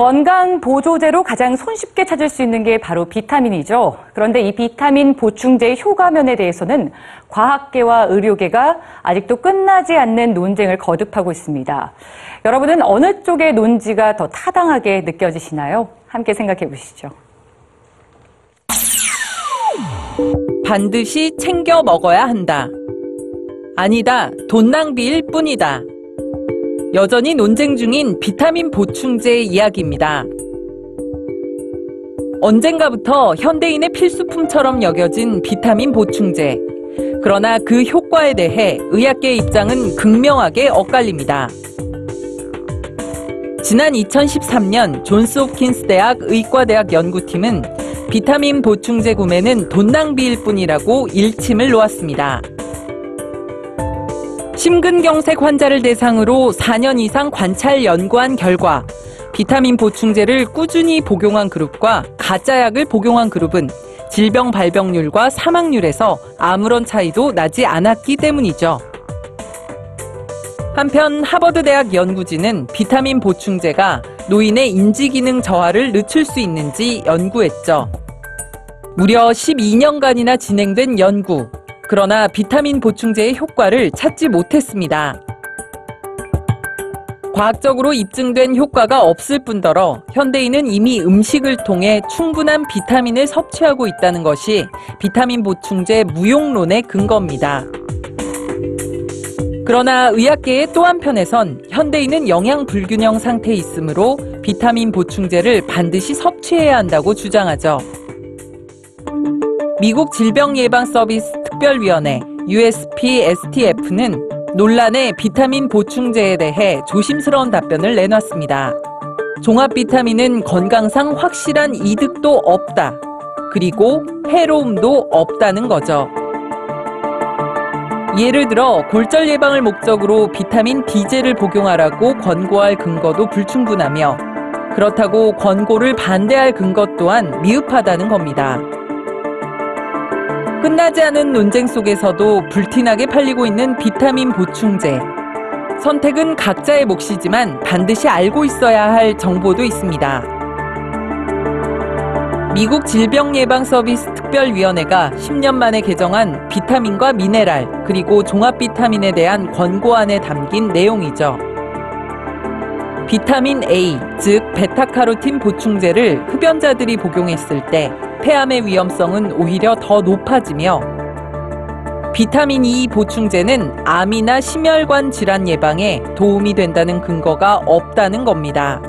건강 보조제로 가장 손쉽게 찾을 수 있는 게 바로 비타민이죠. 그런데 이 비타민 보충제의 효과면에 대해서는 과학계와 의료계가 아직도 끝나지 않는 논쟁을 거듭하고 있습니다. 여러분은 어느 쪽의 논지가 더 타당하게 느껴지시나요? 함께 생각해 보시죠. 반드시 챙겨 먹어야 한다. 아니다. 돈 낭비일 뿐이다. 여전히 논쟁 중인 비타민 보충제 이야기입니다. 언젠가부터 현대인의 필수품처럼 여겨진 비타민 보충제. 그러나 그 효과에 대해 의학계의 입장은 극명하게 엇갈립니다. 지난 2013년 존스 홉킨스 대학 의과대학 연구팀은 비타민 보충제 구매는 돈 낭비일 뿐이라고 일침을 놓았습니다. 심근경색 환자를 대상으로 4년 이상 관찰 연구한 결과 비타민 보충제를 꾸준히 복용한 그룹과 가짜약을 복용한 그룹은 질병 발병률과 사망률에서 아무런 차이도 나지 않았기 때문이죠. 한편 하버드 대학 연구진은 비타민 보충제가 노인의 인지 기능 저하를 늦출 수 있는지 연구했죠. 무려 12년간이나 진행된 연구. 그러나 비타민 보충제의 효과를 찾지 못했습니다. 과학적으로 입증된 효과가 없을 뿐더러 현대인은 이미 음식을 통해 충분한 비타민을 섭취하고 있다는 것이 비타민 보충제 무용론의 근거입니다. 그러나 의학계의 또 한편에선 현대인은 영양 불균형 상태에 있으므로 비타민 보충제를 반드시 섭취해야 한다고 주장하죠. 미국 질병예방서비스 특별위원회 USPSTF는 논란의 비타민 보충제에 대해 조심스러운 답변을 내놨습니다. 종합 비타민은 건강상 확실한 이득도 없다. 그리고 해로움도 없다는 거죠. 예를 들어 골절 예방을 목적으로 비타민 D제를 복용하라고 권고할 근거도 불충분하며 그렇다고 권고를 반대할 근거 또한 미흡하다는 겁니다. 끝나지 않은 논쟁 속에서도 불티나게 팔리고 있는 비타민 보충제. 선택은 각자의 몫이지만 반드시 알고 있어야 할 정보도 있습니다. 미국 질병예방서비스 특별위원회가 10년 만에 개정한 비타민과 미네랄, 그리고 종합 비타민에 대한 권고안에 담긴 내용이죠. 비타민 A, 즉 베타카로틴 보충제를 흡연자들이 복용했을 때 폐암의 위험성은 오히려 더 높아지며 비타민 E 보충제는 암이나 심혈관 질환 예방에 도움이 된다는 근거가 없다는 겁니다.